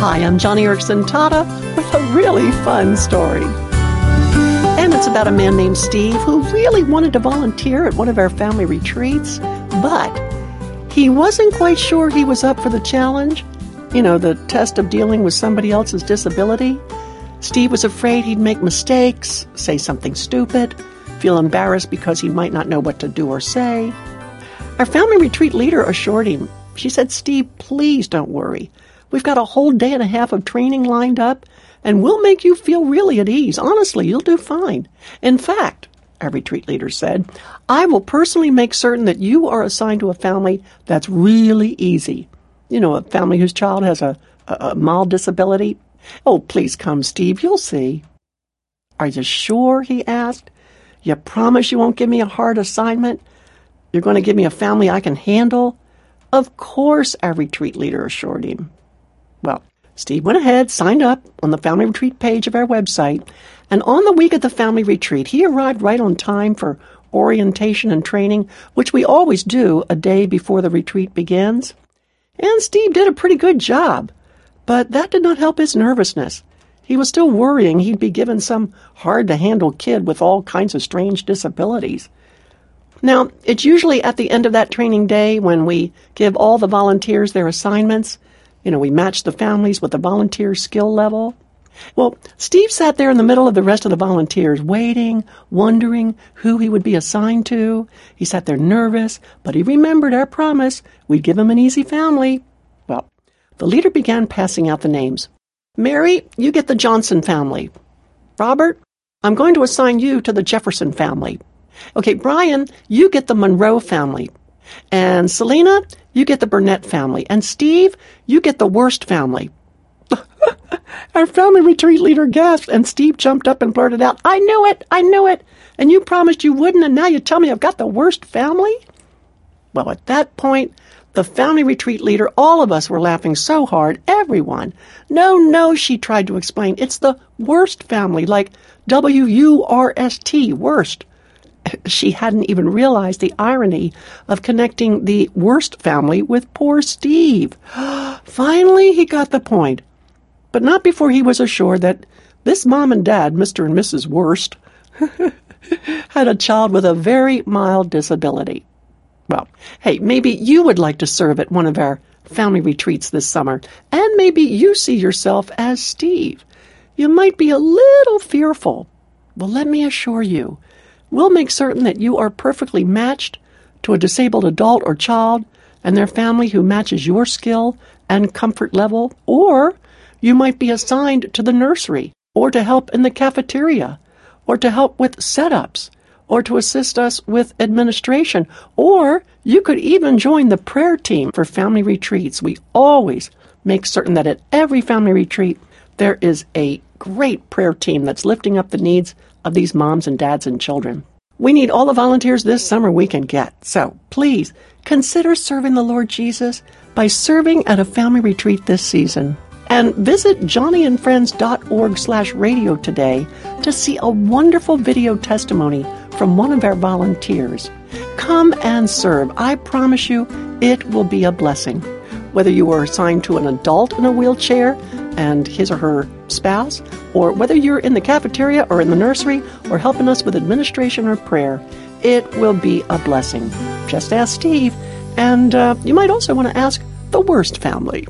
Hi, I'm Joni Eareckson Tada with a really fun story. And it's about a man named Steve who really wanted to volunteer at one of our family retreats, but he wasn't quite sure he was up for the challenge. You know, the test of dealing with somebody else's disability. Steve was afraid he'd make mistakes, say something stupid, feel embarrassed because he might not know what to do or say. Our family retreat leader assured him. She said, Steve, please don't worry. We've got a whole day and a half of training lined up, and we'll make you feel really at ease. Honestly, you'll do fine. In fact, our retreat leader said, I will personally make certain that you are assigned to a family that's really easy. You know, a family whose child has a, a, a mild disability. Oh, please come, Steve. You'll see. Are you sure? he asked. You promise you won't give me a hard assignment? You're going to give me a family I can handle? Of course, our retreat leader assured him. Well, Steve went ahead, signed up on the family retreat page of our website, and on the week of the family retreat, he arrived right on time for orientation and training, which we always do a day before the retreat begins. And Steve did a pretty good job, but that did not help his nervousness. He was still worrying he'd be given some hard to handle kid with all kinds of strange disabilities. Now, it's usually at the end of that training day when we give all the volunteers their assignments you know, we matched the families with the volunteer skill level. Well, Steve sat there in the middle of the rest of the volunteers, waiting, wondering who he would be assigned to. He sat there nervous, but he remembered our promise we'd give him an easy family. Well, the leader began passing out the names. Mary, you get the Johnson family. Robert, I'm going to assign you to the Jefferson family. Okay, Brian, you get the Monroe family. And Selena, you get the Burnett family. And Steve, you get the worst family. Our family retreat leader gasped, and Steve jumped up and blurted out, I knew it! I knew it! And you promised you wouldn't, and now you tell me I've got the worst family? Well, at that point, the family retreat leader, all of us were laughing so hard, everyone. No, no, she tried to explain. It's the worst family, like W U R S T, worst she hadn't even realized the irony of connecting the worst family with poor Steve. Finally, he got the point, but not before he was assured that this mom and dad, Mr. and Mrs. Worst, had a child with a very mild disability. Well, hey, maybe you would like to serve at one of our family retreats this summer, and maybe you see yourself as Steve. You might be a little fearful. Well, let me assure you, We'll make certain that you are perfectly matched to a disabled adult or child and their family who matches your skill and comfort level, or you might be assigned to the nursery, or to help in the cafeteria, or to help with setups, or to assist us with administration, or you could even join the prayer team for family retreats. We always make certain that at every family retreat there is a great prayer team that's lifting up the needs of these moms and dads and children. We need all the volunteers this summer we can get. So please consider serving the Lord Jesus by serving at a family retreat this season. And visit joniandfriends.org slash radio today to see a wonderful video testimony from one of our volunteers. Come and serve. I promise you it will be a blessing. Whether you are assigned to an adult in a wheelchair and his or her spouse, or whether you're in the cafeteria or in the nursery or helping us with administration or prayer, it will be a blessing. Just ask Steve, and uh, you might also want to ask the worst family.